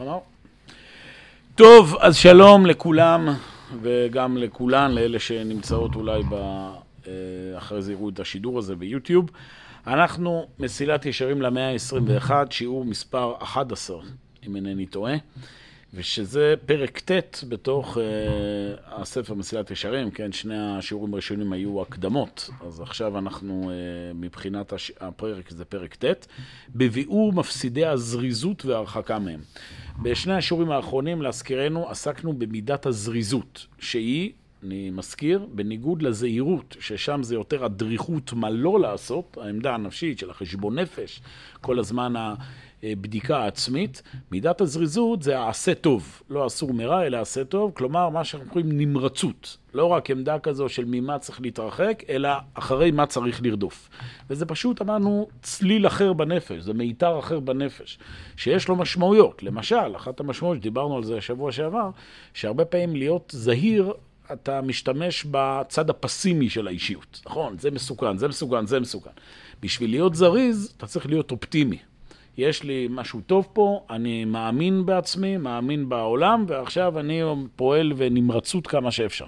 אמר. טוב, אז שלום לכולם, וגם לכולן, לאלה שנמצאות אולי ב... אה, אחרי זה יראו את השידור הזה ביוטיוב. אנחנו מסילת ישרים למאה ה-21, שיעור מספר 11, אם אינני טועה. ושזה פרק ט' בתוך uh, הספר מסילת ישרים, כן, שני השיעורים הראשונים היו הקדמות, אז עכשיו אנחנו, uh, מבחינת הש... הפרק זה פרק ט', בביאור מפסידי הזריזות וההרחקה מהם. בשני השיעורים האחרונים, להזכירנו, עסקנו במידת הזריזות, שהיא, אני מזכיר, בניגוד לזהירות, ששם זה יותר הדריכות מה לא לעשות, העמדה הנפשית של החשבון נפש, כל הזמן ה... בדיקה עצמית. מידת הזריזות זה העשה טוב, לא אסור מרע, אלא עשה טוב, כלומר, מה שאנחנו קוראים נמרצות. לא רק עמדה כזו של ממה צריך להתרחק, אלא אחרי מה צריך לרדוף. וזה פשוט, אמרנו, צליל אחר בנפש, זה מיתר אחר בנפש, שיש לו משמעויות. למשל, אחת המשמעויות, שדיברנו על זה השבוע שעבר, שהרבה פעמים להיות זהיר אתה משתמש בצד הפסימי של האישיות, נכון? זה מסוכן, זה מסוכן, זה מסוכן. בשביל להיות זריז, אתה צריך להיות אופטימי. יש לי משהו טוב פה, אני מאמין בעצמי, מאמין בעולם, ועכשיו אני פועל ונמרצות כמה שאפשר.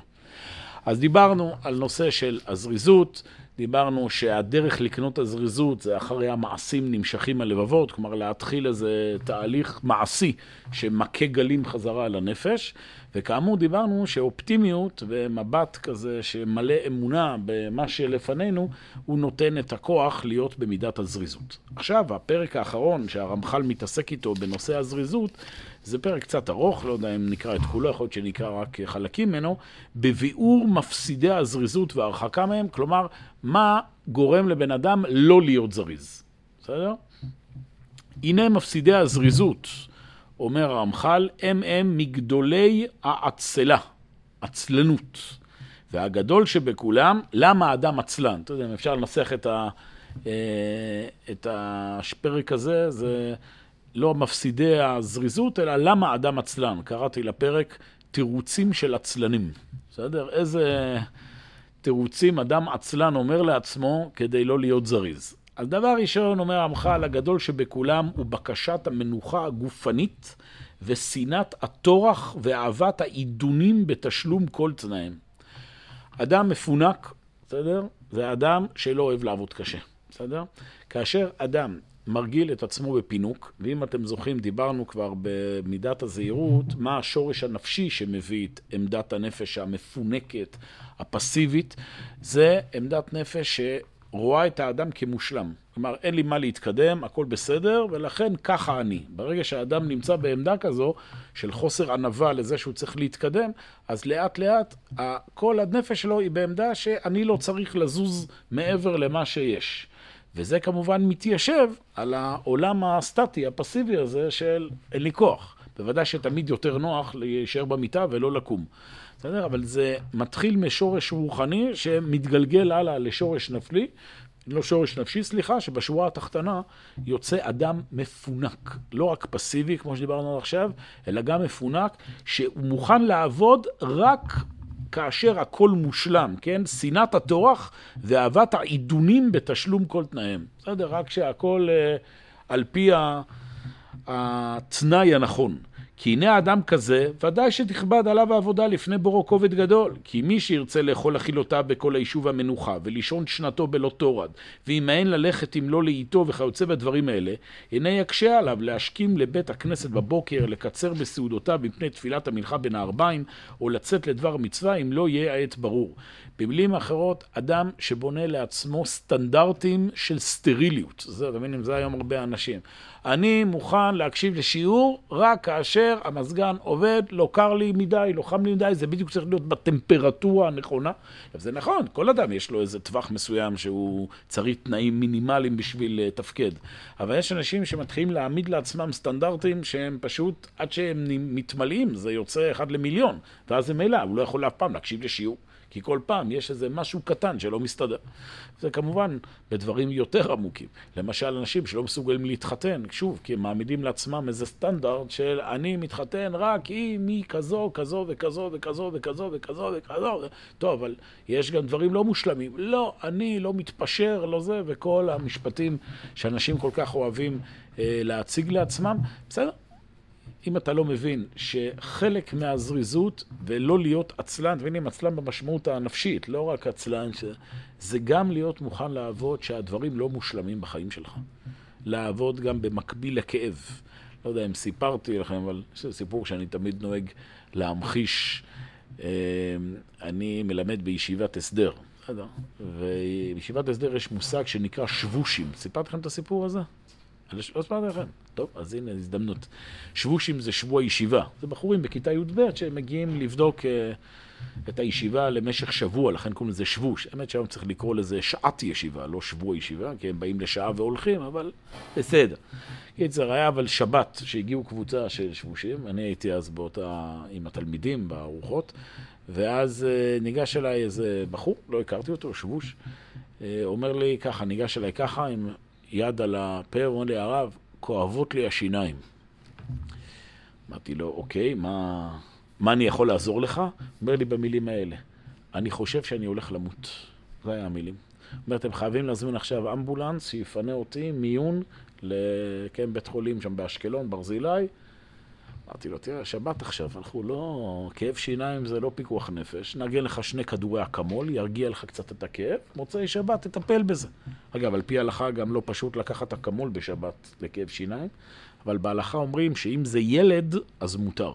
אז דיברנו על נושא של הזריזות, דיברנו שהדרך לקנות הזריזות זה אחרי המעשים נמשכים הלבבות, כלומר להתחיל איזה תהליך מעשי שמכה גלים חזרה על הנפש, וכאמור דיברנו שאופטימיות ומבט כזה שמלא אמונה במה שלפנינו, הוא נותן את הכוח להיות במידת הזריזות. עכשיו, הפרק האחרון שהרמח"ל מתעסק איתו בנושא הזריזות, זה פרק קצת ארוך, לא יודע אם נקרא את כולו, יכול להיות שנקרא רק חלקים ממנו, בביאור מפסידי הזריזות וההרחקה מהם, כלומר, מה גורם לבן אדם לא להיות זריז. בסדר? הנה מפסידי הזריזות. אומר הרמח"ל, הם הם מגדולי העצלה, עצלנות. והגדול שבכולם, למה האדם עצלן? אתה יודע, אם אפשר לנסח את, ה, אה, את הפרק הזה, זה לא מפסידי הזריזות, אלא למה האדם עצלן. קראתי לפרק תירוצים של עצלנים. בסדר? איזה תירוצים אדם עצלן אומר לעצמו כדי לא להיות זריז. אז דבר ראשון, אומר המח"ל, הגדול שבכולם הוא בקשת המנוחה הגופנית ושנאת הטורח ואהבת העידונים בתשלום כל תנאיהם. אדם מפונק, בסדר? זה אדם שלא אוהב לעבוד קשה, בסדר? כאשר אדם מרגיל את עצמו בפינוק, ואם אתם זוכרים, דיברנו כבר במידת הזהירות, מה השורש הנפשי שמביא את עמדת הנפש המפונקת, הפסיבית, זה עמדת נפש ש... רואה את האדם כמושלם. כלומר, אין לי מה להתקדם, הכל בסדר, ולכן ככה אני. ברגע שהאדם נמצא בעמדה כזו של חוסר ענווה לזה שהוא צריך להתקדם, אז לאט לאט כל הנפש שלו היא בעמדה שאני לא צריך לזוז מעבר למה שיש. וזה כמובן מתיישב על העולם הסטטי, הפסיבי הזה של אין לי כוח. בוודאי שתמיד יותר נוח להישאר במיטה ולא לקום. בסדר? אבל זה מתחיל משורש רוחני שמתגלגל הלאה לשורש נפלי, לא שורש נפשי, סליחה, שבשורה התחתונה יוצא אדם מפונק. לא רק פסיבי, כמו שדיברנו עכשיו, אלא גם מפונק, שהוא מוכן לעבוד רק כאשר הכל מושלם, כן? שנאת הטורח ואהבת העידונים בתשלום כל תנאיהם. בסדר? רק שהכל uh, על פי התנאי הנכון. כי הנה האדם כזה, ודאי שתכבד עליו העבודה לפני בורו כובד גדול. כי מי שירצה לאכול אכילותיו בכל היישוב המנוחה, ולישון שנתו בלא תורד, וימאן ללכת אם לא לאיתו וכיוצא בדברים האלה, הנה יקשה עליו להשכים לבית הכנסת בבוקר, לקצר בסעודותיו מפני תפילת המנחה בין הערביים, או לצאת לדבר מצווה אם לא יהיה העת ברור. במילים אחרות, אדם שבונה לעצמו סטנדרטים של סטריליות. זה, אתה מבין, זה היום הרבה אנשים. אני מוכן להקשיב לשיעור רק כאשר המזגן עובד, לא קר לי מדי, לא חם לי מדי, זה בדיוק צריך להיות בטמפרטורה הנכונה. זה נכון, כל אדם יש לו איזה טווח מסוים שהוא צריך תנאים מינימליים בשביל לתפקד. אבל יש אנשים שמתחילים להעמיד לעצמם סטנדרטים שהם פשוט, עד שהם מתמלאים, זה יוצא אחד למיליון. ואז זה מילא, הוא לא יכול אף פעם להקשיב לשיעור. כי כל פעם יש איזה משהו קטן שלא מסתדר. זה כמובן בדברים יותר עמוקים. למשל, אנשים שלא מסוגלים להתחתן, שוב, כי הם מעמידים לעצמם איזה סטנדרט של אני מתחתן רק אם היא כזו, כזו וכזו וכזו וכזו וכזו וכזו. טוב, אבל יש גם דברים לא מושלמים. לא, אני לא מתפשר, לא זה, וכל המשפטים שאנשים כל כך אוהבים אה, להציג לעצמם. בסדר, אם אתה לא מבין שחלק מהזריזות ולא להיות עצלן, מבינים, עצלן במשמעות הנפשית, לא רק עצלן, ש... זה גם להיות מוכן לעבוד שהדברים לא מושלמים בחיים שלך. לעבוד גם במקביל לכאב. לא יודע אם סיפרתי לכם, אבל יש סיפור שאני תמיד נוהג להמחיש. אה, אני מלמד בישיבת הסדר, בסדר? ובישיבת הסדר יש מושג שנקרא שבושים. סיפרתי לכם את הסיפור הזה? לא סיפרתי לכם. טוב, אז הנה הזדמנות. שבושים זה שבוע ישיבה. זה בחורים בכיתה י"ב שמגיעים לבדוק uh, את הישיבה למשך שבוע, לכן קוראים לזה שבוש. האמת שהיום צריך לקרוא לזה שעת ישיבה, לא שבוע ישיבה, כי הם באים לשעה והולכים, אבל בסדר. קיצר, היה אבל שבת שהגיעו קבוצה של שבושים, אני הייתי אז באותה, עם התלמידים בארוחות, ואז uh, ניגש אליי איזה בחור, לא הכרתי אותו, שבוש, uh, אומר לי ככה, ניגש אליי ככה, עם יד על הפה, אומר לי, הרב, כואבות לי השיניים. אמרתי לו, אוקיי, מה, מה אני יכול לעזור לך? אומר לי במילים האלה, אני חושב שאני הולך למות. זה היה המילים. אומר, אתם חייבים להזמין עכשיו אמבולנס שיפנה אותי, מיון, כן, בית חולים שם באשקלון, ברזילי. אמרתי לו, תראה, שבת עכשיו, הלכו, לא, כאב שיניים זה לא פיקוח נפש, נגן לך שני כדורי אקמול, ירגיע לך קצת את הכאב, מוצאי שבת, תטפל בזה. אגב, על פי ההלכה גם לא פשוט לקחת אקמול בשבת לכאב שיניים, אבל בהלכה אומרים שאם זה ילד, אז מותר.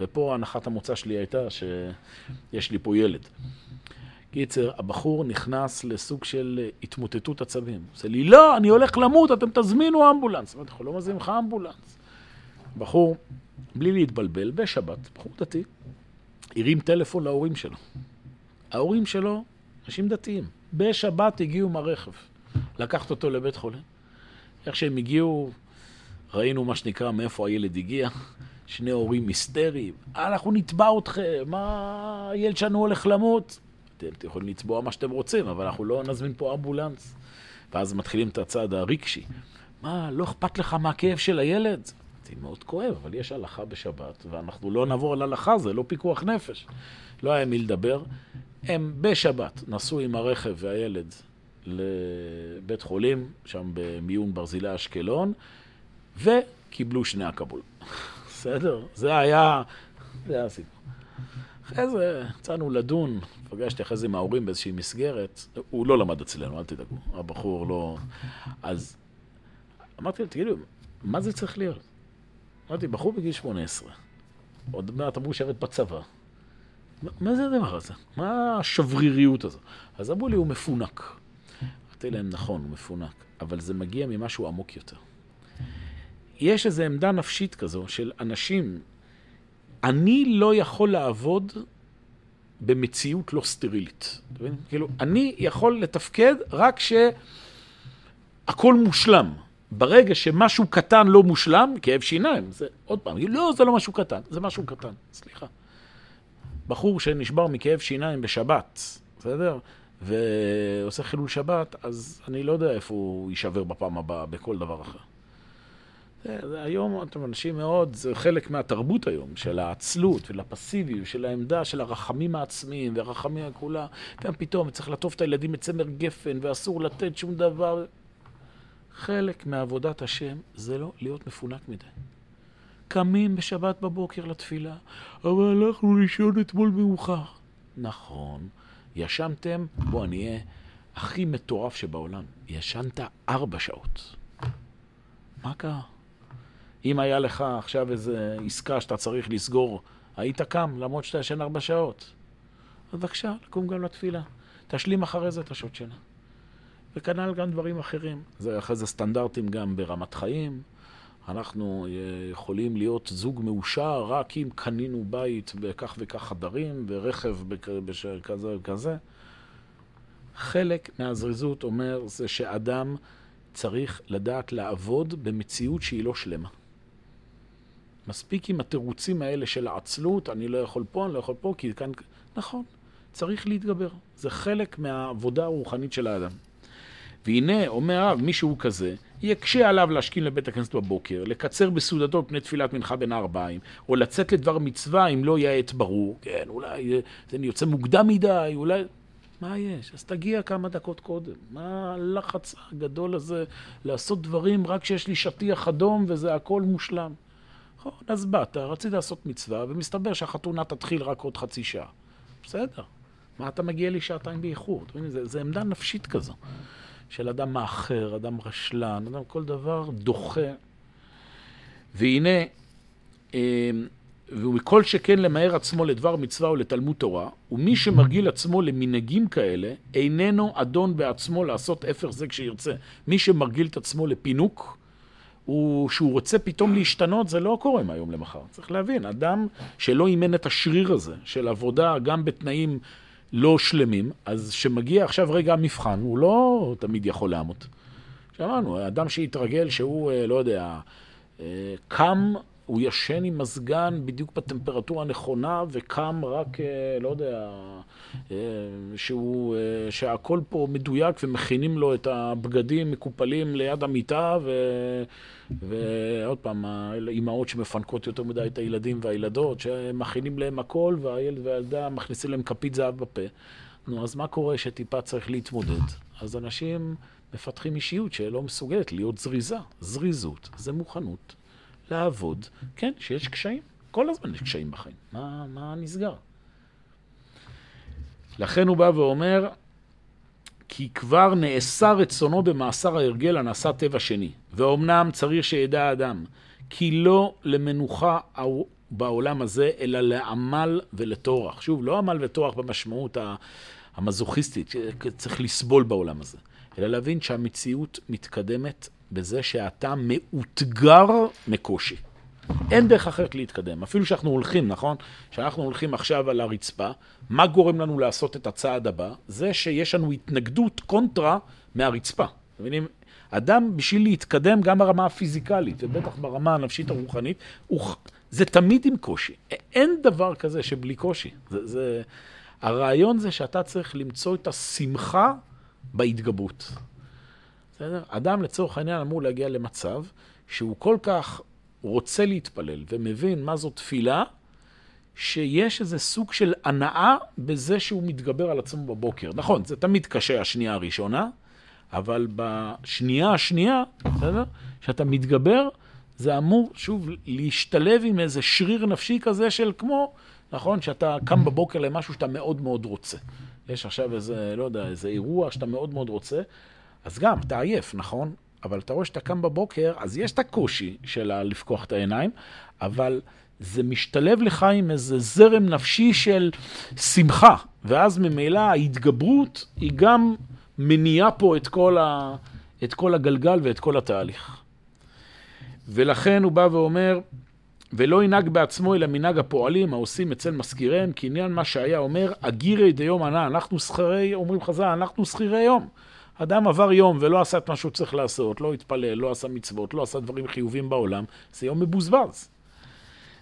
ופה הנחת המוצא שלי הייתה שיש לי פה ילד. קיצר, הבחור נכנס לסוג של התמוטטות עצבים. הוא עושה לי, לא, אני הולך למות, אתם תזמינו אמבולנס. אנחנו לא מזמינים לך אמבולנס. בחור, בלי להתבלבל, בשבת, בחור דתי, הרים טלפון להורים שלו. ההורים שלו, אנשים דתיים, בשבת הגיעו מהרכב, לקחת אותו לבית חולים. איך שהם הגיעו, ראינו מה שנקרא מאיפה הילד הגיע, שני הורים היסטריים, אנחנו נתבע אתכם, מה הילד שלנו הולך למות? אתם, יכולים לצבוע מה שאתם רוצים, אבל אנחנו לא נזמין פה אמבולנס. ואז מתחילים את הצד הרגשי. מה, לא אכפת לך מהכאב של הילד? אמרתי, מאוד כואב, אבל יש הלכה בשבת, ואנחנו לא נעבור על הלכה, זה לא פיקוח נפש. לא היה מי לדבר. הם בשבת נסעו עם הרכב והילד לבית חולים, שם במיון ברזילי אשקלון, וקיבלו שני אקבול. בסדר? זה היה, זה היה הסיפור. אחרי זה יצאנו לדון, פגשתי אחרי זה עם ההורים באיזושהי מסגרת, הוא לא למד אצלנו, אל תדאגו, הבחור לא... אז אמרתי לו, תגידו, מה זה צריך להיות? אמרתי, בחור בגיל 18, עוד מעט אמרו שירת בצבא. מה זה הדבר הזה? מה השבריריות הזו? אז אמרו לי, הוא מפונק. אמרתי להם, נכון, הוא מפונק, אבל זה מגיע ממשהו עמוק יותר. יש איזו עמדה נפשית כזו של אנשים, אני לא יכול לעבוד במציאות לא סטרילית. כאילו, אני יכול לתפקד רק שהכל מושלם. ברגע שמשהו קטן לא מושלם, כאב שיניים, זה עוד פעם, לא, זה לא משהו קטן, זה משהו קטן, סליחה. בחור שנשבר מכאב שיניים בשבת, בסדר? ועושה חילול שבת, אז אני לא יודע איפה הוא יישבר בפעם הבאה, בכל דבר אחר. זה, זה היום, אתם אנשים מאוד, זה חלק מהתרבות היום, של העצלות ולפסיביות, של העמדה של הרחמים העצמיים והרחמים הכולה. ופתאום צריך לעטוף את הילדים בצמר גפן, ואסור לתת שום דבר. חלק מעבודת השם זה לא להיות מפונק מדי. קמים בשבת בבוקר לתפילה, אבל הלכנו לישון אתמול מאוחר. נכון, ישנתם, בוא אני אהיה הכי מטורף שבעולם, ישנת ארבע שעות. מה קרה? אם היה לך עכשיו איזו עסקה שאתה צריך לסגור, היית קם למרות שאתה ישן ארבע שעות. אז בבקשה, לקום גם לתפילה. תשלים אחרי זה את השעות שלה. וכנ"ל גם דברים אחרים. זה אחרי זה סטנדרטים גם ברמת חיים. אנחנו אה, יכולים להיות זוג מאושר רק אם קנינו בית בכך וכך חדרים ורכב כזה וכזה. חלק מהזריזות אומר זה שאדם צריך לדעת לעבוד במציאות שהיא לא שלמה. מספיק עם התירוצים האלה של העצלות, אני לא יכול פה, אני לא יכול פה, כי כאן... נכון, צריך להתגבר. זה חלק מהעבודה הרוחנית של האדם. והנה, אומר הרב, מישהו כזה, יקשה עליו להשכין לבית הכנסת בבוקר, לקצר בסעודתו פני תפילת מנחה בין הארבעים, או לצאת לדבר מצווה אם לא יהיה עת ברור, כן, אולי זה יוצא מוקדם מדי, אולי... מה יש? אז תגיע כמה דקות קודם. מה הלחץ הגדול הזה לעשות דברים רק כשיש לי שטיח אדום וזה הכל מושלם? נכון, אז באת, רצית לעשות מצווה, ומסתבר שהחתונה תתחיל רק עוד חצי שעה. בסדר. מה אתה מגיע לי שעתיים באיחור? זו עמדה נפשית כזו. של אדם מאחר, אדם רשלן, אדם כל דבר דוחה. והנה, אה, ומכל שכן למהר עצמו לדבר מצווה ולתלמוד תורה, ומי שמרגיל עצמו למנהגים כאלה, איננו אדון בעצמו לעשות אפר זה כשירצה. מי שמרגיל את עצמו לפינוק, הוא, שהוא רוצה פתאום להשתנות, זה לא קורה מהיום למחר. צריך להבין, אדם שלא אימן את השריר הזה של עבודה גם בתנאים לא שלמים, אז שמגיע עכשיו רגע המבחן, הוא לא תמיד יכול לעמוד. שאמרנו, אדם שהתרגל שהוא, אה, לא יודע, אה, קם הוא ישן עם מזגן בדיוק בטמפרטורה הנכונה, וקם רק, אה, לא יודע, אה, שהוא, אה, שהכל פה מדויק ומכינים לו את הבגדים מקופלים ליד המיטה, ו, ועוד פעם, האימהות שמפנקות יותר מדי את הילדים והילדות, שמכינים להם הכל, והילד והילדה מכניסים להם כפית זהב בפה. נו, אז מה קורה שטיפה צריך להתמודד? אז אנשים מפתחים אישיות שלא מסוגלת להיות זריזה. זריזות זה מוכנות. לעבוד, כן, שיש קשיים. כל הזמן יש קשיים בחיים. מה, מה נסגר? לכן הוא בא ואומר, כי כבר נאסר רצונו במאסר ההרגל הנעשה טבע שני. ואומנם צריך שידע האדם, כי לא למנוחה בעולם הזה, אלא לעמל ולטורח. שוב, לא עמל וטורח במשמעות המזוכיסטית, צריך לסבול בעולם הזה, אלא להבין שהמציאות מתקדמת בזה שאתה מאותגר מקושי. אין דרך אחרת להתקדם. אפילו שאנחנו הולכים, נכון? שאנחנו הולכים עכשיו על הרצפה, מה גורם לנו לעשות את הצעד הבא? זה שיש לנו התנגדות קונטרה מהרצפה. אתם מבינים? אדם, בשביל להתקדם גם ברמה הפיזיקלית, ובטח ברמה הנפשית הרוחנית, הוא... זה תמיד עם קושי. אין דבר כזה שבלי קושי. זה, זה... הרעיון זה שאתה צריך למצוא את השמחה בהתגברות. בסדר? אדם לצורך העניין אמור להגיע למצב שהוא כל כך רוצה להתפלל ומבין מה זו תפילה, שיש איזה סוג של הנאה בזה שהוא מתגבר על עצמו בבוקר. נכון, זה תמיד קשה השנייה הראשונה, אבל בשנייה השנייה, בסדר? שאתה מתגבר, זה אמור, שוב, להשתלב עם איזה שריר נפשי כזה של כמו, נכון, שאתה קם בבוקר למשהו שאתה מאוד מאוד רוצה. יש עכשיו איזה, לא יודע, איזה אירוע שאתה מאוד מאוד רוצה, אז גם, אתה עייף, נכון? אבל אתה רואה שאתה קם בבוקר, אז יש את הקושי של לפקוח את העיניים, אבל זה משתלב לך עם איזה זרם נפשי של שמחה, ואז ממילא ההתגברות היא גם מניעה פה את כל, ה, את כל הגלגל ואת כל התהליך. ולכן הוא בא ואומר, ולא ינהג בעצמו אלא מנהג הפועלים העושים אצל מזכיריהם, כי עניין מה שהיה אומר, אגירי דיום ענה, אנחנו שכירי, אומרים חז"ל, אנחנו שכירי יום. אדם עבר יום ולא עשה את מה שהוא צריך לעשות, לא התפלל, לא עשה מצוות, לא עשה דברים חיובים בעולם, זה יום מבוזבז.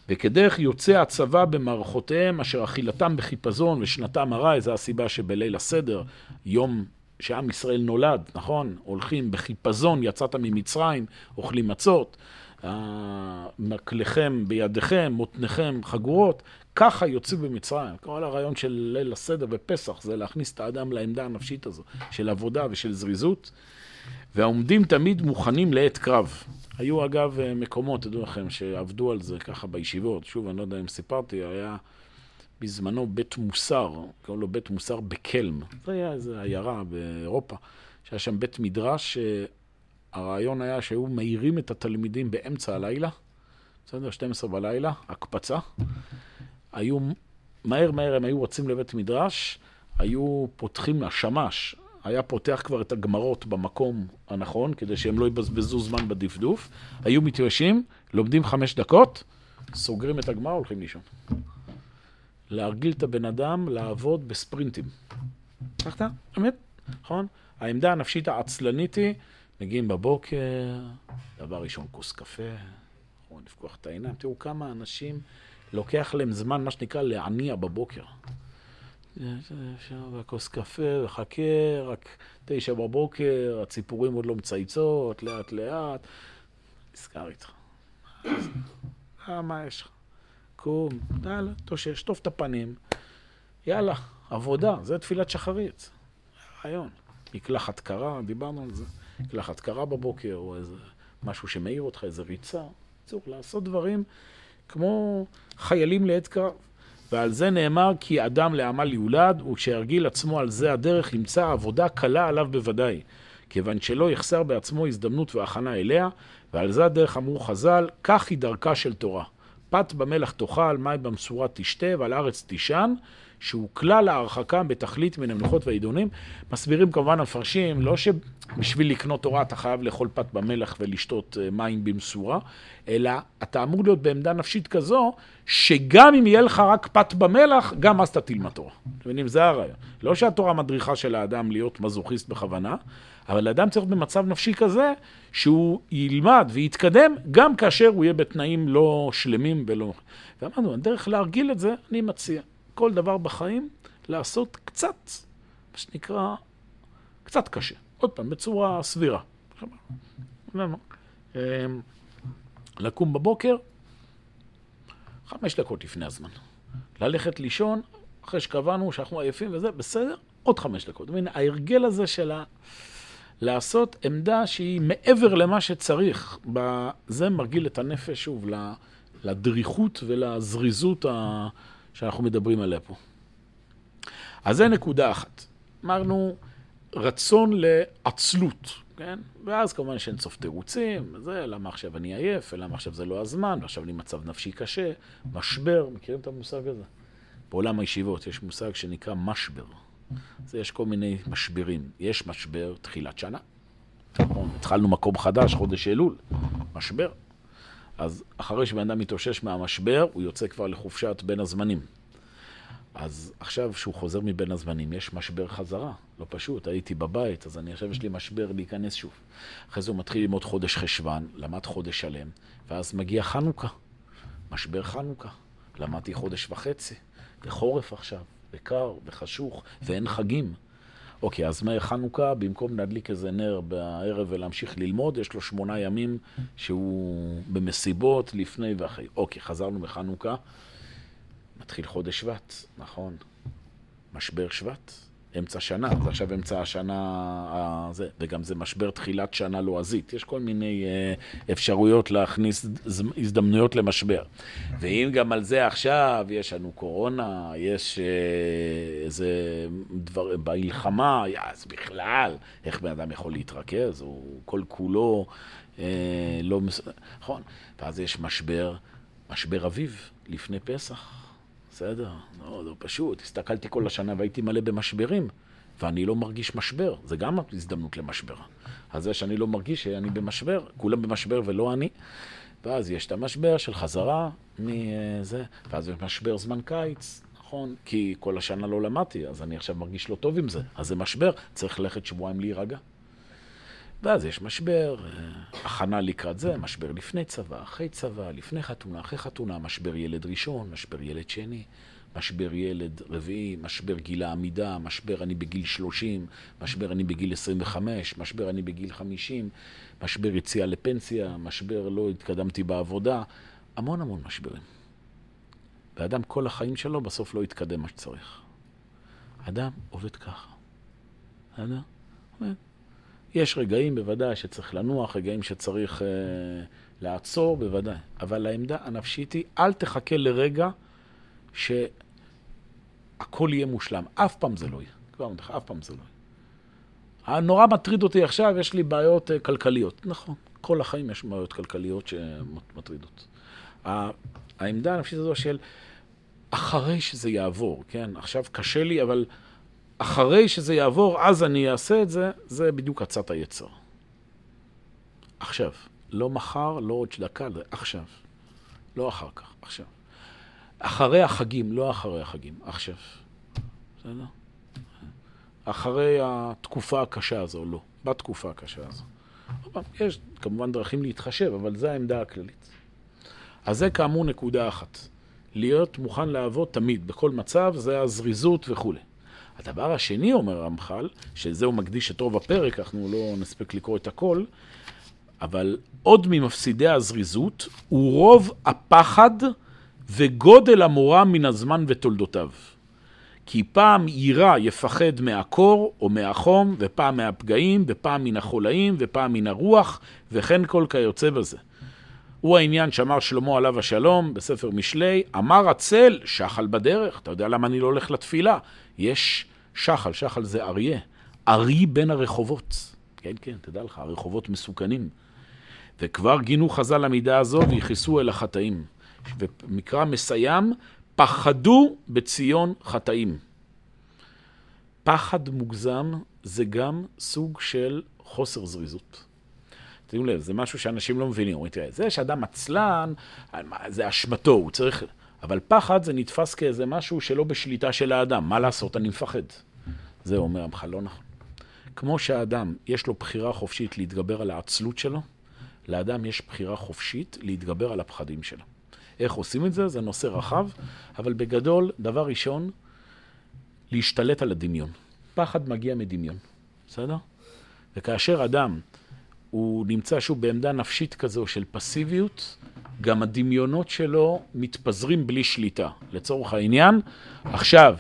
וכדרך יוצא הצבא במערכותיהם, אשר אכילתם בחיפזון ושנתם הרע, זו הסיבה שבליל הסדר, יום שעם ישראל נולד, נכון? הולכים בחיפזון, יצאת ממצרים, אוכלים מצות, מקלכם בידיכם, מותניכם חגורות, ככה יוצאים במצרים. כל הרעיון של ליל הסדר ופסח זה להכניס את האדם לעמדה הנפשית הזו, של עבודה ושל זריזות. והעומדים תמיד מוכנים לעת קרב. היו אגב מקומות, תדעו לכם, שעבדו על זה ככה בישיבות. שוב, אני לא יודע אם סיפרתי, היה בזמנו בית מוסר, קראו לו בית מוסר בקלם. זה היה איזו עיירה באירופה, שהיה שם בית מדרש, הרעיון היה שהיו מעירים את התלמידים באמצע הלילה, בסדר? 12 בלילה, הקפצה. היו, מהר מהר הם היו רצים לבית מדרש, היו פותחים, השמש היה פותח כבר את הגמרות במקום הנכון, כדי שהם לא יבזבזו זמן בדפדוף, היו מתיישבים, לומדים חמש דקות, סוגרים את הגמר, הולכים לישון. להרגיל את הבן אדם לעבוד בספרינטים. הצלחת? אמת? נכון? העמדה הנפשית העצלנית היא, מגיעים בבוקר, דבר ראשון כוס קפה, או לפקוח את העיניים. תראו כמה אנשים לוקח להם זמן, מה שנקרא, להניע בבוקר. אפשר כוס קפה, וחכה, רק תשע בבוקר, הציפורים עוד לא מצייצות, לאט לאט. נזכר איתך. אה, מה יש לך? קום, יאללה, תושש, שטוף את הפנים. יאללה, עבודה, זה תפילת שחרית. רעיון. מקלחת קרה, דיברנו על זה. מקלחת קרה בבוקר, או איזה משהו שמאיר אותך, איזה ריצה. בקיצור, לעשות דברים כמו חיילים לעת קרב. ועל זה נאמר כי אדם לעמל יולד, וכשירגיל עצמו על זה הדרך ימצא עבודה קלה עליו בוודאי. כיוון שלא יחסר בעצמו הזדמנות והכנה אליה, ועל זה הדרך אמרו חז"ל, כך היא דרכה של תורה. פת במלח תאכל, מים במשורה תשתה, ועל הארץ תישן, שהוא כלל ההרחקה בתכלית מן המלאכות והעידונים. מסבירים כמובן המפרשים, לא שבשביל לקנות תורה אתה חייב לאכול פת במלח ולשתות אה, מים במשורה, אלא אתה אמור להיות בעמדה נפשית כזו, שגם אם יהיה לך רק פת במלח, גם אז אתה תלמד תורה. אתם מבינים? זה הרעיון. לא שהתורה מדריכה של האדם להיות מזוכיסט בכוונה, אבל האדם צריך להיות במצב נפשי כזה, שהוא ילמד ויתקדם, גם כאשר הוא יהיה בתנאים לא שלמים ולא... ואמרנו, הדרך להרגיל את זה, אני מציע. כל דבר בחיים, לעשות קצת, מה שנקרא, קצת קשה. עוד פעם, בצורה סבירה. אמ, לקום בבוקר, חמש דקות לפני הזמן. ללכת לישון, אחרי שקבענו שאנחנו עייפים וזה, בסדר, עוד חמש דקות. מבין, ההרגל הזה של ה... לעשות עמדה שהיא מעבר למה שצריך, זה מרגיל את הנפש, שוב, לדריכות ולזריזות ה... שאנחנו מדברים עליה פה. אז זה נקודה אחת. אמרנו, רצון לעצלות, כן? ואז כמובן שאין סוף תירוצים, זה למה עכשיו אני עייף, ולמה עכשיו זה לא הזמן, ועכשיו אני מצב נפשי קשה, משבר, מכירים את המושג הזה? בעולם הישיבות יש מושג שנקרא משבר. זה יש כל מיני משברים. יש משבר תחילת שנה. נכון, התחלנו מקום חדש, חודש אלול, משבר. אז אחרי שבן אדם מתאושש מהמשבר, הוא יוצא כבר לחופשת בין הזמנים. אז עכשיו שהוא חוזר מבין הזמנים, יש משבר חזרה, לא פשוט, הייתי בבית, אז אני עכשיו יש לי משבר להיכנס שוב. אחרי זה הוא מתחיל ללמוד חודש חשוון, למד חודש שלם, ואז מגיע חנוכה, משבר חנוכה. למדתי חודש וחצי, וחורף עכשיו, וקר, וחשוך, ואין חגים. אוקיי, אז חנוכה, במקום להדליק איזה נר בערב ולהמשיך ללמוד, יש לו שמונה ימים שהוא במסיבות לפני ואחרי. אוקיי, חזרנו מחנוכה, מתחיל חודש שבט, נכון? משבר שבט, אמצע שנה, אז עכשיו אמצע השנה הזה, וגם זה משבר תחילת שנה לועזית. יש כל מיני uh, אפשרויות להכניס הזדמנויות למשבר. ואם גם על זה עכשיו יש לנו קורונה, יש uh, איזה דבר, במלחמה, אז בכלל, איך בן אדם יכול להתרכז? הוא כל כולו uh, לא... נכון. ואז יש משבר, משבר אביב, לפני פסח. בסדר, לא, לא פשוט. הסתכלתי כל השנה והייתי מלא במשברים, ואני לא מרגיש משבר. זה גם הזדמנות למשבר. אז זה שאני לא מרגיש שאני במשבר, כולם במשבר ולא אני. ואז יש את המשבר של חזרה מזה, ואז יש משבר זמן קיץ, נכון? כי כל השנה לא למדתי, אז אני עכשיו מרגיש לא טוב עם זה. אז זה משבר, צריך ללכת שבועיים להירגע. ואז יש משבר, אה, הכנה לקראת זה, משבר לפני צבא, אחרי צבא, לפני חתונה, אחרי חתונה, משבר ילד ראשון, משבר ילד שני, משבר ילד רביעי, משבר גיל העמידה, משבר אני בגיל 30, משבר אני בגיל 25, משבר אני בגיל 50, משבר יציאה לפנסיה, משבר לא התקדמתי בעבודה, המון המון משברים. ואדם כל החיים שלו בסוף לא יתקדם מה שצריך. אדם עובד ככה. בסדר? יש רגעים בוודאי שצריך לנוח, רגעים שצריך אה, לעצור, בוודאי. אבל העמדה הנפשית היא, אל תחכה לרגע שהכל יהיה מושלם. אף פעם זה לא יהיה. כבר אומר לך, אף פעם זה לא יהיה. נורא מטריד אותי עכשיו, יש לי בעיות אה, כלכליות. נכון, כל החיים יש בעיות כלכליות שמטרידות. העמדה הנפשית הזו של אחרי שזה יעבור, כן? עכשיו קשה לי, אבל... אחרי שזה יעבור, אז אני אעשה את זה, זה בדיוק עצת היצר. עכשיו. לא מחר, לא עוד דקה, עכשיו. לא אחר כך, עכשיו. אחרי החגים, לא אחרי החגים, עכשיו. בסדר? אחרי התקופה הקשה הזו, לא. בתקופה הקשה הזו. יש כמובן דרכים להתחשב, אבל זו העמדה הכללית. אז זה כאמור נקודה אחת. להיות מוכן לעבוד תמיד, בכל מצב, זה הזריזות וכולי. הדבר השני, אומר רמח"ל, שזה הוא מקדיש את רוב הפרק, אנחנו לא נספיק לקרוא את הכל, אבל עוד ממפסידי הזריזות הוא רוב הפחד וגודל המורא מן הזמן ותולדותיו. כי פעם יירא יפחד מהקור או מהחום, ופעם מהפגעים, ופעם מן החולאים, ופעם מן הרוח, וכן כל כיוצא בזה. הוא העניין שאמר שלמה עליו השלום בספר משלי, אמר הצל, שחל בדרך. אתה יודע למה אני לא הולך לתפילה? יש שחל, שחל זה אריה. ארי בין הרחובות. כן, כן, תדע לך, הרחובות מסוכנים. וכבר גינו חז"ל המידה הזו וייחסו אל החטאים. ומקרא מסיים, פחדו בציון חטאים. פחד מוגזם זה גם סוג של חוסר זריזות. שימו לב, זה משהו שאנשים לא מבינים. אומרים, תראה, זה שאדם עצלן, זה אשמתו, הוא צריך... אבל פחד זה נתפס כאיזה משהו שלא בשליטה של האדם. מה לעשות, אני מפחד. זה אומר עמך, לא נכון. כמו שהאדם, יש לו בחירה חופשית להתגבר על העצלות שלו, לאדם יש בחירה חופשית להתגבר על הפחדים שלו. איך עושים את זה? זה נושא רחב, אבל בגדול, דבר ראשון, להשתלט על הדמיון. פחד מגיע מדמיון, בסדר? וכאשר אדם הוא נמצא שוב בעמדה נפשית כזו של פסיביות, גם הדמיונות שלו מתפזרים בלי שליטה. לצורך העניין, עכשיו,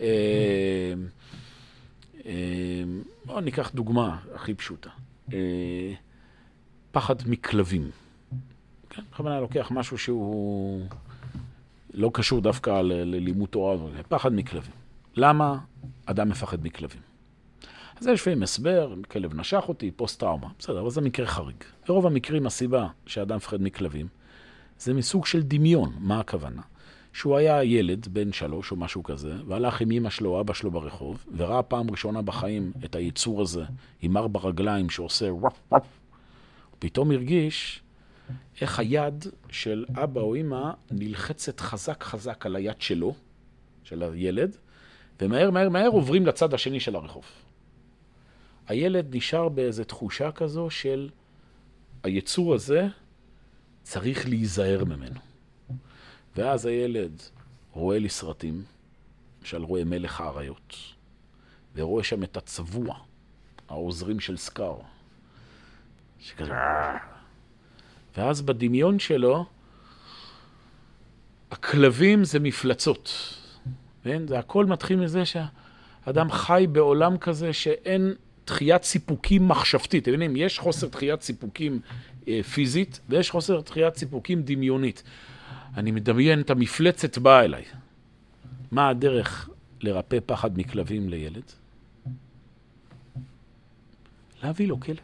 אה, אה, בואו ניקח דוגמה הכי פשוטה. אה, פחד מכלבים. כן, בכוונה לוקח משהו שהוא לא קשור דווקא ללימוד תורה, פחד מכלבים. למה אדם מפחד מכלבים? אז יש לפעמים הסבר, כלב נשך אותי, פוסט-טראומה. בסדר, אבל זה מקרה חריג. ברוב המקרים הסיבה שאדם מפחד מכלבים זה מסוג של דמיון. מה הכוונה? שהוא היה ילד, בן שלוש או משהו כזה, והלך עם אמא שלו, אבא שלו ברחוב, וראה פעם ראשונה בחיים את היצור הזה עם ארבע רגליים שעושה וואפ וואפ. פתאום הרגיש איך היד של אבא או אמא נלחצת חזק חזק על היד שלו, של הילד, ומהר מהר מהר עוברים לצד השני של הרחוב. הילד נשאר באיזו תחושה כזו של היצור הזה צריך להיזהר ממנו. ואז הילד רואה לי סרטים, למשל רואה מלך האריות, ורואה שם את הצבוע, העוזרים של סקאר, שכזה... ואז בדמיון שלו, הכלבים זה מפלצות. כן? זה הכל מתחיל מזה שהאדם חי בעולם כזה שאין דחיית סיפוקים מחשבתית. אתם מבינים, יש חוסר דחיית סיפוקים אה, פיזית ויש חוסר דחיית סיפוקים דמיונית. אני מדמיין את המפלצת באה אליי. מה הדרך לרפא פחד מכלבים לילד? להביא לו כלב.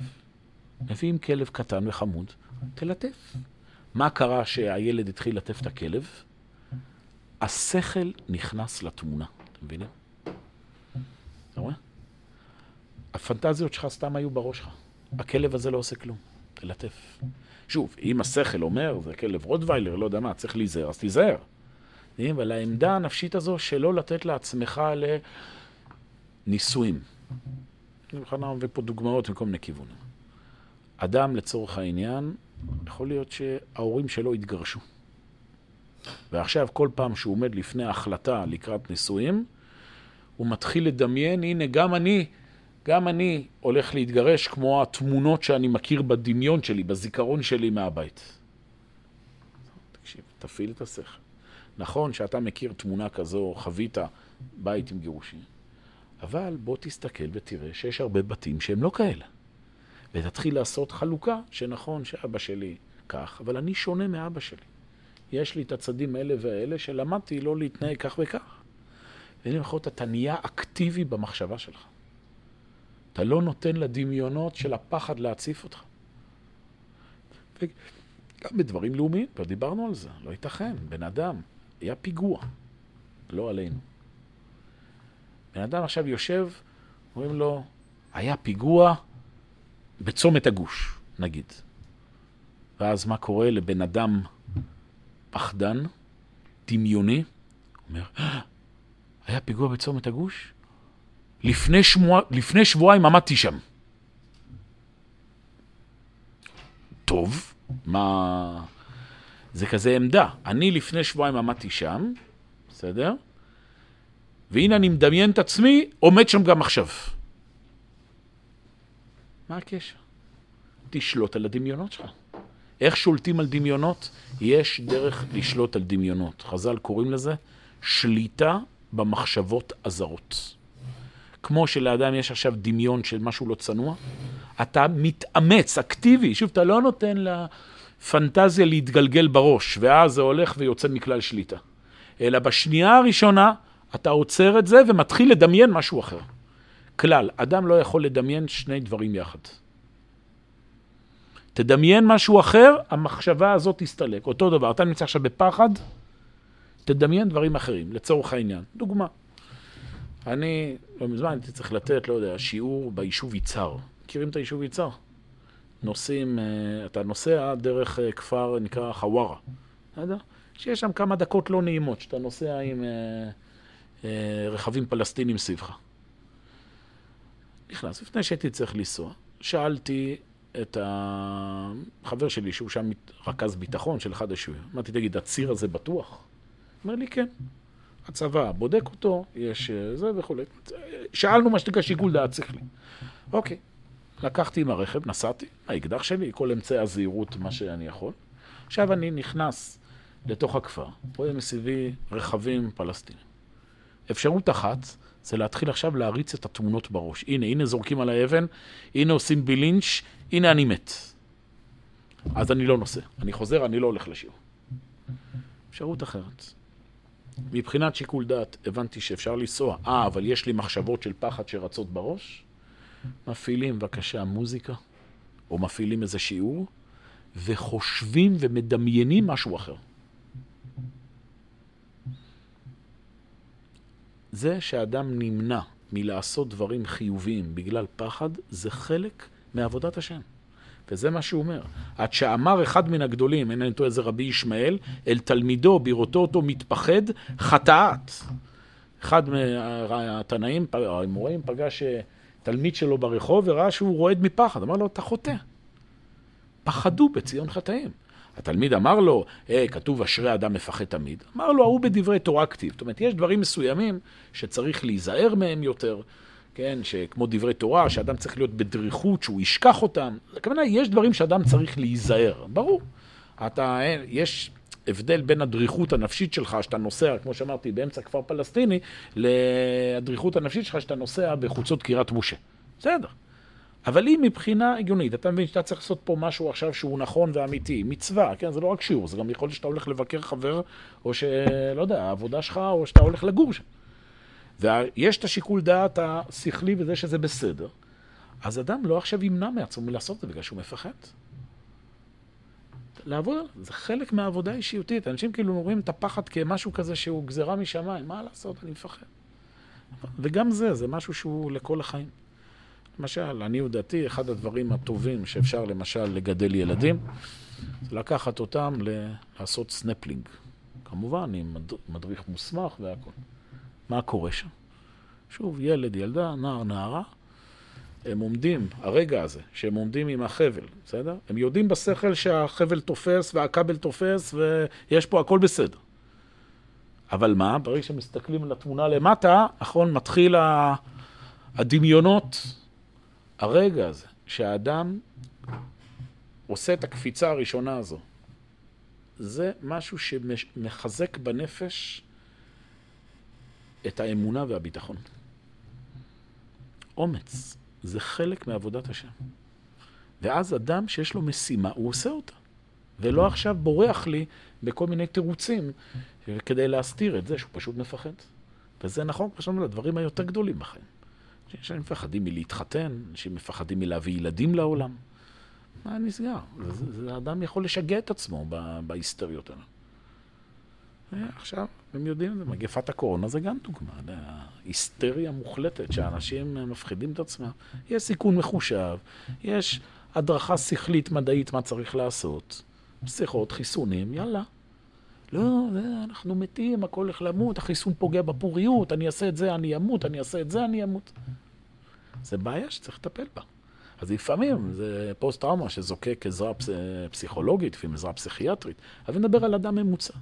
מביאים כלב קטן וחמוד, תלטף. מה קרה שהילד התחיל לטף את הכלב? השכל נכנס לתמונה, אתם מבינים? אתה רואה? הפנטזיות שלך סתם היו בראש שלך. הכלב הזה לא עושה כלום, תלטף. שוב, אם השכל אומר, זה כלב רוטוויילר, לא יודע מה, צריך להיזהר, אז תיזהר. אבל העמדה הנפשית הזו שלא לתת לעצמך לניסויים. אני בכוונה מביא פה דוגמאות מכל מיני כיוונים. אדם, לצורך העניין, יכול להיות שההורים שלו התגרשו. ועכשיו, כל פעם שהוא עומד לפני ההחלטה לקראת נישואים, הוא מתחיל לדמיין, הנה, גם אני, גם אני הולך להתגרש כמו התמונות שאני מכיר בדמיון שלי, בזיכרון שלי מהבית. תקשיב, תפעיל את השכל. נכון שאתה מכיר תמונה כזו, חווית בית עם גירושים, אבל בוא תסתכל ותראה שיש הרבה בתים שהם לא כאלה. ותתחיל לעשות חלוקה שנכון שאבא שלי כך, אבל אני שונה מאבא שלי. יש לי את הצדים האלה והאלה שלמדתי לא להתנהג כך וכך. להיות, אתה נהיה אקטיבי במחשבה שלך. אתה לא נותן לדמיונות של הפחד להציף אותך. וגם בדברים לאומיים, כבר דיברנו על זה, לא ייתכן. בן אדם, היה פיגוע, לא עלינו. בן אדם עכשיו יושב, אומרים לו, היה פיגוע בצומת הגוש, נגיד. ואז מה קורה לבן אדם פחדן, דמיוני? אומר, היה פיגוע בצומת הגוש? לפני, שמוע... לפני שבועיים עמדתי שם. טוב, מה... זה כזה עמדה. אני לפני שבועיים עמדתי שם, בסדר? והנה אני מדמיין את עצמי, עומד שם גם עכשיו. מה הקשר? תשלוט על הדמיונות שלך. איך שולטים על דמיונות? יש דרך לשלוט על דמיונות. חז"ל קוראים לזה שליטה במחשבות הזרות. כמו שלאדם יש עכשיו דמיון של משהו לא צנוע, אתה מתאמץ, אקטיבי, שוב, אתה לא נותן פנטזיה להתגלגל בראש, ואז זה הולך ויוצא מכלל שליטה. אלא בשנייה הראשונה אתה עוצר את זה ומתחיל לדמיין משהו אחר. כלל, אדם לא יכול לדמיין שני דברים יחד. תדמיין משהו אחר, המחשבה הזאת תסתלק. אותו דבר, אתה נמצא עכשיו בפחד, תדמיין דברים אחרים, לצורך העניין. דוגמה, אני, לא מזמן הייתי צריך לתת, לא יודע, שיעור ביישוב יצהר. מכירים את היישוב יצהר? נוסעים, אה, אתה נוסע דרך אה, כפר נקרא חווארה, בסדר? שיש שם כמה דקות לא נעימות, שאתה נוסע עם אה, רכבים פלסטינים סביבך. נכנס, לפני שהייתי צריך לנסוע, שאלתי את החבר שלי, שהוא שם רכז ביטחון של אחד היישובים, אמרתי, תגיד, הציר הזה בטוח? אומר לי, כן. הצבא בודק אותו, יש זה וכולי. שאלנו מה שנקרא שיקול דעת שכלי. אוקיי. לקחתי עם הרכב, נסעתי, האקדח שלי, כל אמצעי הזהירות, מה שאני יכול. עכשיו אני נכנס לתוך הכפר, רואה מסביבי רכבים פלסטינים. אפשרות אחת זה להתחיל עכשיו להריץ את התמונות בראש. הנה, הנה זורקים על האבן, הנה עושים בי לינץ', הנה אני מת. אז אני לא נוסע. אני חוזר, אני לא הולך לשיעור. אפשרות אחרת. מבחינת שיקול דעת הבנתי שאפשר לנסוע. אה, אבל יש לי מחשבות של פחד שרצות בראש? מפעילים בבקשה מוזיקה, או מפעילים איזה שיעור, וחושבים ומדמיינים משהו אחר. זה שאדם נמנע מלעשות דברים חיוביים בגלל פחד, זה חלק מעבודת השם. וזה מה שהוא אומר. עד שאמר אחד מן הגדולים, אין אני טועה, איזה רבי ישמעאל, אל תלמידו, בראותו אותו מתפחד, חטאת. אחד מהתנאים, המוראים, פגש אה, תלמיד שלו ברחוב וראה שהוא רועד מפחד. אמר לו, אתה חוטא. פחדו בציון חטאים. התלמיד אמר לו, hey, כתוב אשרי אדם מפחד תמיד. אמר לו, ההוא בדברי תורה כתיב. זאת אומרת, יש דברים מסוימים שצריך להיזהר מהם יותר, כן, שכמו דברי תורה, שאדם צריך להיות בדריכות, שהוא ישכח אותם. הכוונה, יש דברים שאדם צריך להיזהר, ברור. אתה, יש הבדל בין הדריכות הנפשית שלך, שאתה נוסע, כמו שאמרתי, באמצע כפר פלסטיני, לדריכות הנפשית שלך, שאתה נוסע בחוצות קירת משה. בסדר. אבל אם מבחינה הגיונית, אתה מבין שאתה צריך לעשות פה משהו עכשיו שהוא נכון ואמיתי, מצווה, כן? זה לא רק שיעור, זה גם יכול להיות שאתה הולך לבקר חבר, או שלא יודע, העבודה שלך, או שאתה הולך לגור שם. ויש את השיקול דעת השכלי וזה שזה בסדר. אז אדם לא עכשיו ימנע מעצמו מלעשות את זה בגלל שהוא מפחד. לעבוד, זה חלק מהעבודה האישיותית. אנשים כאילו רואים את הפחד כמשהו כזה שהוא גזרה משמיים. מה לעשות, אני מפחד. וגם זה, זה משהו שהוא לכל החיים. למשל, לעניות דעתי, אחד הדברים הטובים שאפשר למשל לגדל ילדים, זה לקחת אותם לעשות סנפלינג. כמובן, עם מדריך מוסמך והכל. מה קורה שם? שוב, ילד, ילדה, נער, נערה, הם עומדים, הרגע הזה, שהם עומדים עם החבל, בסדר? הם יודעים בשכל שהחבל תופס והכבל תופס ויש פה הכל בסדר. אבל מה? ברגע שהם מסתכלים על התמונה למטה, אחרון מתחיל הדמיונות, הרגע הזה, שהאדם עושה את הקפיצה הראשונה הזו. זה משהו שמחזק בנפש את האמונה והביטחון. אומץ. זה חלק מעבודת השם. ואז אדם שיש לו משימה, הוא עושה אותה. ולא עכשיו בורח לי בכל מיני תירוצים כדי להסתיר את זה שהוא פשוט מפחד. וזה נכון, כמו שאומרים, לדברים היותר גדולים בחיים. אנשים מפחדים מלהתחתן, אנשים מפחדים מלהביא ילדים לעולם. מה נסגר? זה, זה, אדם יכול לשגע את עצמו בהיסטריות האלה. עכשיו, הם יודעים, מגפת הקורונה זה גם דוגמה, היסטריה מוחלטת, שאנשים מפחידים את עצמם. יש סיכון מחושב, יש הדרכה שכלית מדעית מה צריך לעשות, שיחות, חיסונים, יאללה. לא, אנחנו מתים, הכל הולך למות, החיסון פוגע בפוריות, אני אעשה את זה, אני אמות, אני אעשה את זה, אני אמות. זה בעיה שצריך לטפל בה. אז לפעמים זה פוסט-טראומה שזוקק עזרה פסיכולוגית, לפעמים עזרה פסיכיאטרית, אבל נדבר על אדם ממוצע.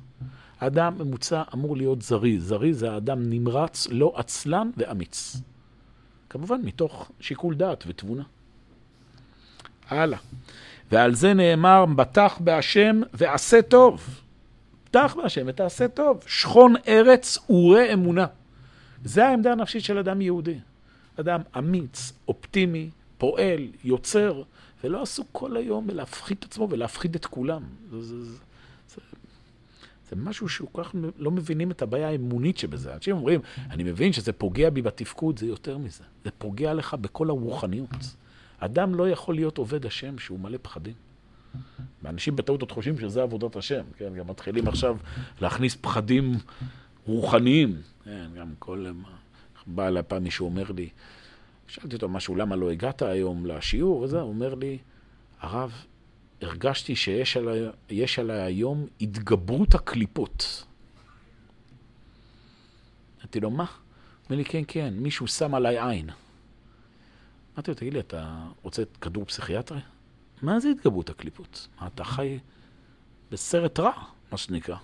אדם ממוצע אמור להיות זריז. זריז זה האדם נמרץ, לא עצלן ואמיץ. כמובן, מתוך שיקול דעת ותבונה. הלאה. ועל זה נאמר, בטח בהשם ועשה טוב. בטח בהשם ותעשה טוב. שכון ארץ וראה אמונה. זה העמדה הנפשית של אדם יהודי. אדם אמיץ, אופטימי, פועל, יוצר, ולא עסוק כל היום בלהפחיד את עצמו ולהפחיד את כולם. זה, זה, זה, זה משהו שהוא כך לא מבינים את הבעיה האמונית שבזה. אנשים אומרים, אני מבין שזה פוגע בי בתפקוד, זה יותר מזה. זה פוגע לך בכל הרוחניות. אדם לא יכול להיות עובד השם שהוא מלא פחדים. ואנשים בטעות עוד חושבים שזה עבודת השם, כן? גם מתחילים עכשיו להכניס פחדים רוחניים. כן, גם כל... בא אליי פעם מישהו אומר לי, שאלתי אותו משהו, למה לא הגעת היום לשיעור וזה, הוא אומר לי, הרב, הרגשתי שיש עליי, עלי היום התגברות הקליפות. אמרתי לו, מה? אומר לי, כן, כן, מישהו שם עליי עין. אמרתי לו, תגיד לי, אתה רוצה כדור פסיכיאטרי? מה זה התגברות הקליפות? מה, אתה חי בסרט רע, מה שנקרא.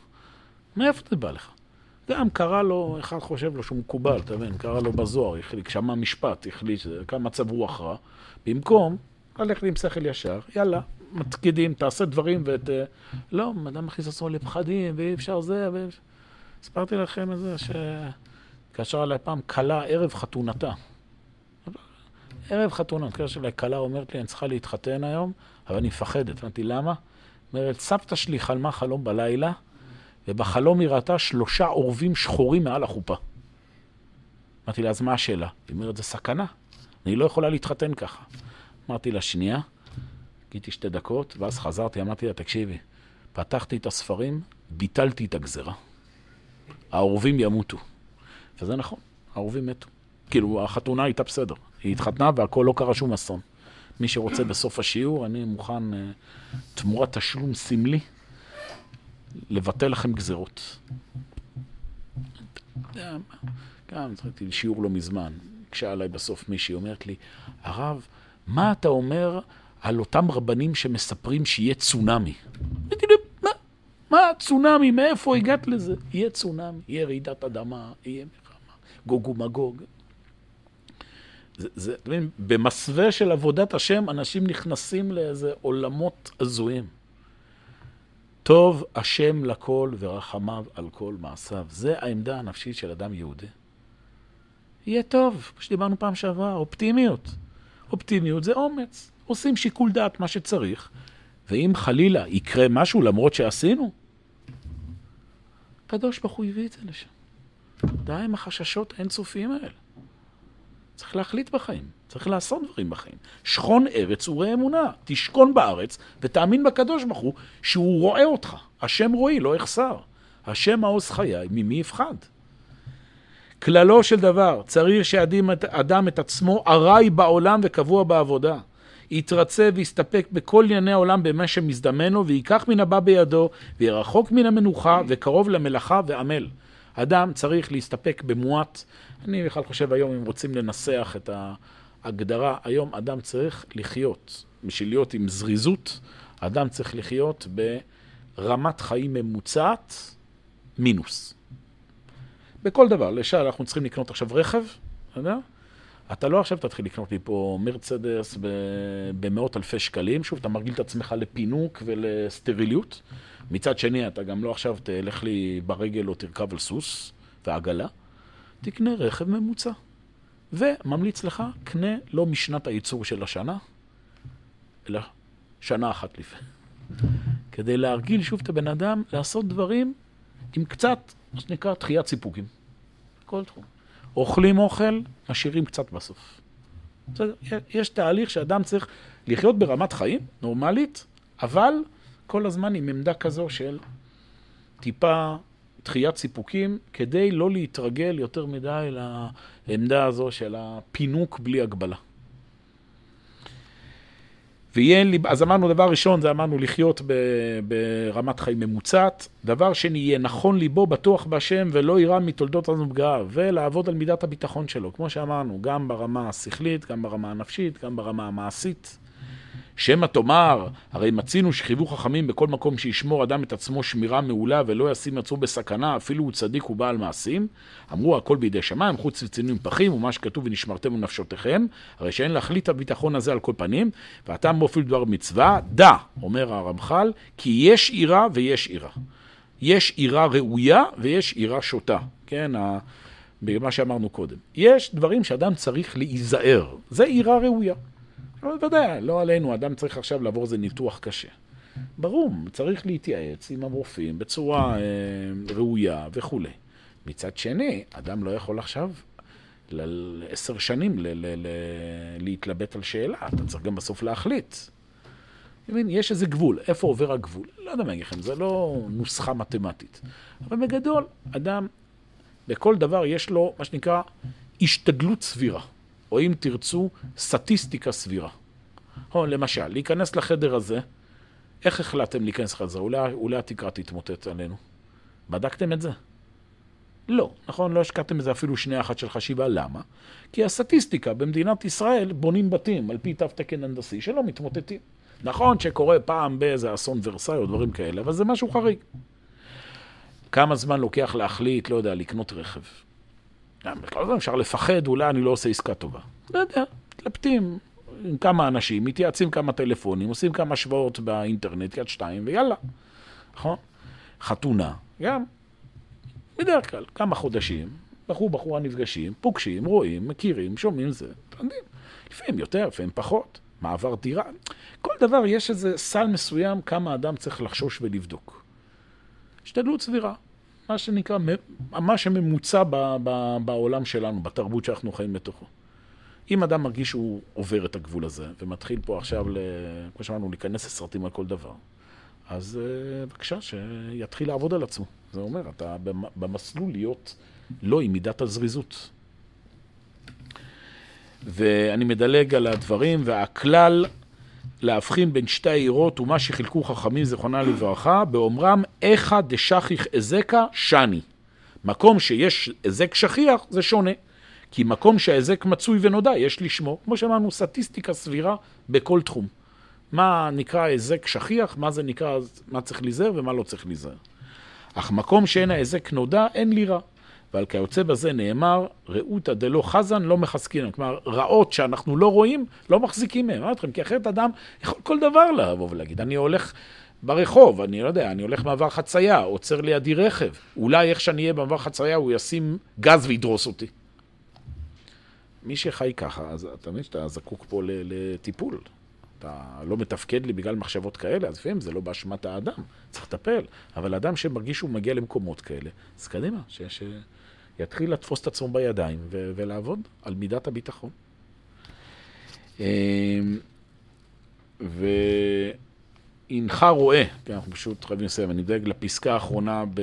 מאיפה זה בא לך? גם קרא לו, אחד חושב לו שהוא מקובל, אתה מבין? קרא לו בזוהר, החליק, שמע משפט, החליט כאן מצב רוח רע. במקום ללכת עם שכל ישר, יאללה, מתקידים, תעשה דברים ואת... אה, לא, אדם מכניס עצמו לפחדים, ואי אפשר זה, ו... הסברתי לכם את זה שהתקשרה אליי פעם כלה ערב חתונתה. ערב חתונה, התקשרה אליי כלה, אומרת לי, אני צריכה להתחתן היום, אבל אני מפחדת. אמרתי, למה? אומרת, סבתא שלי חלמה חלום בלילה, ובחלום היא ראתה שלושה עורבים שחורים מעל החופה. אמרתי לה, אז מה השאלה? היא אומרת, זה סכנה, אני לא יכולה להתחתן ככה. אמרתי לה, שנייה, חיכיתי שתי דקות, ואז חזרתי, אמרתי לה, תקשיבי, פתחתי את הספרים, ביטלתי את הגזרה. העורבים ימותו. וזה נכון, העורבים מתו. כאילו, החתונה הייתה בסדר. היא התחתנה והכל לא קרה שום אסון. מי שרוצה בסוף השיעור, אני מוכן, uh, תמורת תשלום סמלי, לבטל לכם גזרות. גם התחלתי שיעור לא מזמן, הקשה עליי בסוף מישהי, אומרת לי, הרב, מה אתה אומר על אותם רבנים שמספרים שיהיה צונאמי? אמרתי לי, מה? מה צונאמי? מאיפה הגעת לזה? יהיה צונאמי, יהיה רעידת אדמה, יהיה מלחמה, גוג ומגוג. זה, זה, אתם מבינים, במסווה של עבודת השם, אנשים נכנסים לאיזה עולמות הזויים. טוב השם לכל ורחמיו על כל מעשיו. זה העמדה הנפשית של אדם יהודי. יהיה טוב, כמו שדיברנו פעם שעברה, אופטימיות. אופטימיות זה אומץ. עושים שיקול דעת מה שצריך, ואם חלילה יקרה משהו למרות שעשינו, הקדוש ברוך הוא הביא את זה לשם. די עם החששות האינסופיים האלה. צריך להחליט בחיים, צריך לעשות דברים בחיים. שכון ארץ וראה אמונה, תשכון בארץ ותאמין בקדוש ברוך הוא שהוא רואה אותך. השם רואי, לא אחסר. השם מעוז חיי, ממי יפחד? כללו של דבר, צריך שאדם את עצמו ארעי בעולם וקבוע בעבודה. יתרצה ויסתפק בכל ענייני העולם במה שמזדמנו, וייקח מן הבא בידו, וירחוק מן המנוחה, וקרוב למלאכה ועמל. אדם צריך להסתפק במועט. אני בכלל חושב היום, אם רוצים לנסח את ההגדרה, היום אדם צריך לחיות. בשביל להיות עם זריזות, אדם צריך לחיות ברמת חיים ממוצעת, מינוס. בכל דבר. למשל, אנחנו צריכים לקנות עכשיו רכב, אתה יודע? אתה לא עכשיו תתחיל לקנות לי פה מרצדס במאות אלפי שקלים, שוב, אתה מרגיל את עצמך לפינוק ולסטריליות. מצד שני, אתה גם לא עכשיו תלך לי ברגל או תרכב על סוס ועגלה, תקנה רכב ממוצע. וממליץ לך, קנה לא משנת הייצור של השנה, אלא שנה אחת לפני. כדי להרגיל שוב את הבן אדם לעשות דברים עם קצת, מה שנקרא, דחיית סיפוקים. כל תחום. אוכלים אוכל, משאירים קצת בסוף. יש תהליך שאדם צריך לחיות ברמת חיים נורמלית, אבל כל הזמן עם עמדה כזו של טיפה דחיית סיפוקים, כדי לא להתרגל יותר מדי לעמדה הזו של הפינוק בלי הגבלה. ויהיה לי, אז אמרנו, דבר ראשון, זה אמרנו לחיות ב, ברמת חיים ממוצעת. דבר שני, יהיה נכון ליבו, בטוח בהשם, ולא יירא מתולדות הנפגעה, ולעבוד על מידת הביטחון שלו, כמו שאמרנו, גם ברמה השכלית, גם ברמה הנפשית, גם ברמה המעשית. שמא תאמר, הרי מצינו שחייבו חכמים בכל מקום שישמור אדם את עצמו שמירה מעולה ולא ישים עצמו בסכנה, אפילו הוא צדיק ובעל מעשים. אמרו הכל בידי שמיים, חוץ וצינויים פחים, ומה שכתוב ונשמרתם לנפשותיכם, הרי שאין להחליט הביטחון הזה על כל פנים, ואתה מופיל דבר מצווה, דע, אומר הרמח"ל, כי יש עירה ויש עירה. יש עירה ראויה ויש עירה שוטה, כן? במה שאמרנו קודם. יש דברים שאדם צריך להיזהר, זה עירה ראויה. אבל בוודאי, לא עלינו, אדם צריך עכשיו לעבור איזה ניתוח קשה. ברור, צריך להתייעץ עם הרופאים בצורה אה, ראויה וכולי. מצד שני, אדם לא יכול עכשיו לעשר שנים ל- ל- ל- להתלבט על שאלה, אתה צריך גם בסוף להחליט. מבין, יש איזה גבול, איפה עובר הגבול? לא יודע מה אגיד לכם, זה לא נוסחה מתמטית. אבל בגדול, אדם, בכל דבר יש לו, מה שנקרא, השתדלות סבירה, או אם תרצו, סטטיסטיקה סבירה. או למשל, להיכנס לחדר הזה, איך החלטתם להיכנס לחדר? אולי, אולי התקרה תתמוטט עלינו. בדקתם את זה? לא, נכון? לא השקעתם בזה אפילו שנייה אחת של חשיבה. למה? כי הסטטיסטיקה במדינת ישראל בונים בתים על פי תו תקן הנדסי שלא מתמוטטים. נכון שקורה פעם באיזה אסון ורסאי או דברים כאלה, אבל זה משהו חריג. כמה זמן לוקח להחליט, לא יודע, לקנות רכב? לא יודע, אפשר לפחד, אולי אני לא עושה עסקה טובה. לא יודע, מתלבטים עם כמה אנשים, מתייעצים כמה טלפונים, עושים כמה השוואות באינטרנט, יד שתיים, ויאללה. נכון? חתונה, גם. בדרך כלל, כמה חודשים, בחור, בחורה נפגשים, פוגשים, רואים, מכירים, שומעים זה, אתם יודעים. לפעמים יותר, לפעמים פחות. מעבר דירה. כל דבר יש איזה סל מסוים כמה אדם צריך לחשוש ולבדוק. השתדלות סבירה. מה שנקרא, מה שממוצע ב, ב, בעולם שלנו, בתרבות שאנחנו חיים בתוכו. אם אדם מרגיש שהוא עובר את הגבול הזה, ומתחיל פה עכשיו, כמו שאמרנו, להיכנס לסרטים על כל דבר, אז אה, בבקשה, שיתחיל לעבוד על עצמו. זה אומר, אתה במסלול להיות לא עם מידת הזריזות. ואני מדלג על הדברים, והכלל להבחין בין שתי העירות ומה שחילקו חכמים זיכרונה לברכה, באומרם איכא דשכיח אזקה שני. מקום שיש אזק שכיח זה שונה. כי מקום שההיזק מצוי ונודע, יש לשמור. כמו שאמרנו, סטטיסטיקה סבירה בכל תחום. מה נקרא היזק שכיח, מה זה נקרא, מה צריך להיזהר ומה לא צריך להיזהר. אך מקום שאין ההיזק נודע, אין לירה. ועל כיוצא בזה נאמר, ראותא דלא חזן לא מחזקינן. כלומר, רעות שאנחנו לא רואים, לא מחזיקים מהם. אמרתי לכם, כי אחרת אדם יכול כל דבר לבוא ולהגיד. אני הולך ברחוב, אני לא יודע, אני הולך מעבר חצייה, עוצר לידי רכב. אולי איך שאני אהיה במעבר חצייה, הוא ישים גז וידרוס אותי. מי שחי ככה, אז אתה מבין שאתה זקוק פה לטיפול. אתה לא מתפקד לי בגלל מחשבות כאלה, אז לפעמים זה לא באשמת האדם, צריך לטפל. אבל אדם שמרגיש שהוא מגיע למקומות כאלה, אז קדימה, ש... שיתחיל לתפוס את עצמו בידיים ו... ולעבוד על מידת הביטחון. אמ, והנך רואה, כי אנחנו פשוט חייבים לסיים, אני דואג לפסקה האחרונה ב...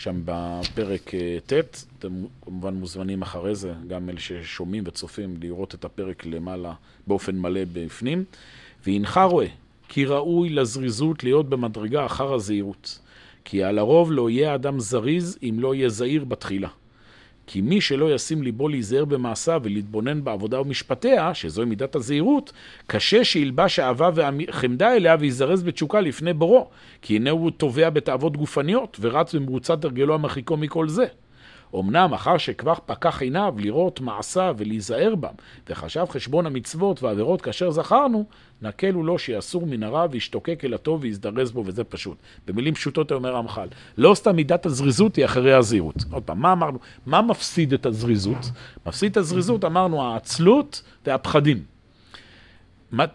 שם בפרק אה, ט', אתם כמובן מוזמנים אחרי זה, גם אלה ששומעים וצופים, לראות את הפרק למעלה באופן מלא בפנים. והנך רואה כי ראוי לזריזות להיות במדרגה אחר הזהירות. כי על הרוב לא יהיה אדם זריז אם לא יהיה זהיר בתחילה. כי מי שלא ישים ליבו להיזהר במעשיו ולהתבונן בעבודה ומשפטיה, שזוהי מידת הזהירות, קשה שילבש אהבה וחמדה אליה ויזרז בתשוקה לפני בורו, כי הנה הוא תובע בתאוות גופניות, ורץ במרוצת הרגלו המרחיקו מכל זה. אמנם אחר שכבר פקח עיניו לראות מעשיו ולהיזהר בם, וחשב חשבון המצוות והעבירות כאשר זכרנו, נקל הוא לו שיסור מן הרע וישתוקק אל הטוב ויזדרז בו, וזה פשוט. במילים פשוטות אומר רמח"ל, לא סתם מידת הזריזות היא אחרי הזהירות. עוד פעם, מה אמרנו? מה מפסיד את הזריזות? מפסיד את הזריזות, אמרנו, העצלות והפחדים.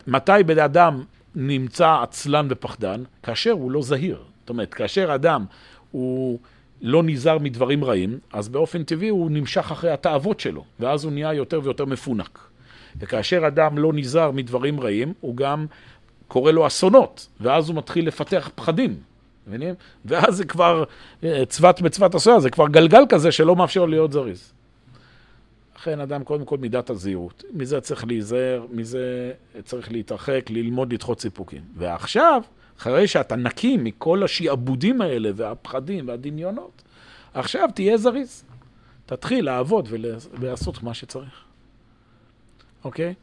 מתי בן אדם נמצא עצלן ופחדן? כאשר הוא לא זהיר. זאת אומרת, כאשר אדם הוא... לא נזהר מדברים רעים, אז באופן טבעי הוא נמשך אחרי התאוות שלו, ואז הוא נהיה יותר ויותר מפונק. וכאשר אדם לא נזהר מדברים רעים, הוא גם קורא לו אסונות, ואז הוא מתחיל לפתח פחדים, מבינים? ואז זה כבר אה, צוות בצוות עשויה, זה כבר גלגל כזה שלא מאפשר להיות זריז. לכן אדם קודם כל מידת הזהירות. מזה צריך להיזהר, מזה צריך להתרחק, ללמוד לדחות סיפוקים. ועכשיו, אחרי שאתה נקי מכל השעבודים האלה והפחדים והדמיונות, עכשיו תהיה זריז. תתחיל לעבוד ולעשות מה שצריך. אוקיי?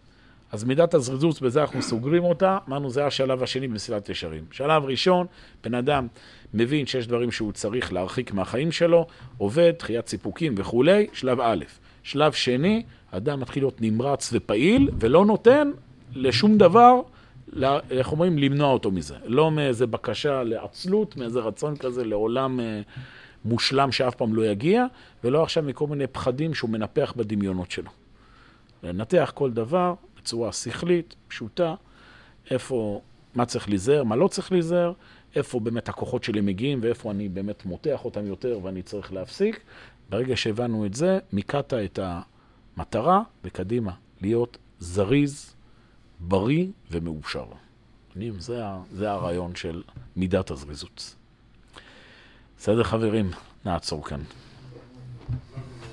אז מידת הזריזות, בזה אנחנו סוגרים אותה. אמרנו, זה השלב השני במסילת ישרים. שלב ראשון, בן אדם מבין שיש דברים שהוא צריך להרחיק מהחיים שלו, עובד, דחיית סיפוקים וכולי, שלב א'. שלב שני, אדם מתחיל להיות נמרץ ופעיל, ולא נותן לשום דבר איך אומרים? למנוע אותו מזה. לא מאיזה בקשה לעצלות, מאיזה רצון כזה לעולם אה, מושלם שאף פעם לא יגיע, ולא עכשיו מכל מיני פחדים שהוא מנפח בדמיונות שלו. לנתח כל דבר בצורה שכלית, פשוטה, איפה, מה צריך להיזהר, מה לא צריך להיזהר, איפה באמת הכוחות שלי מגיעים ואיפה אני באמת מותח אותם יותר ואני צריך להפסיק. ברגע שהבנו את זה, מיקדת את המטרה וקדימה, להיות זריז, בריא ומאושר. זה, זה הרעיון של מידת הזריזות. בסדר חברים, נעצור כאן.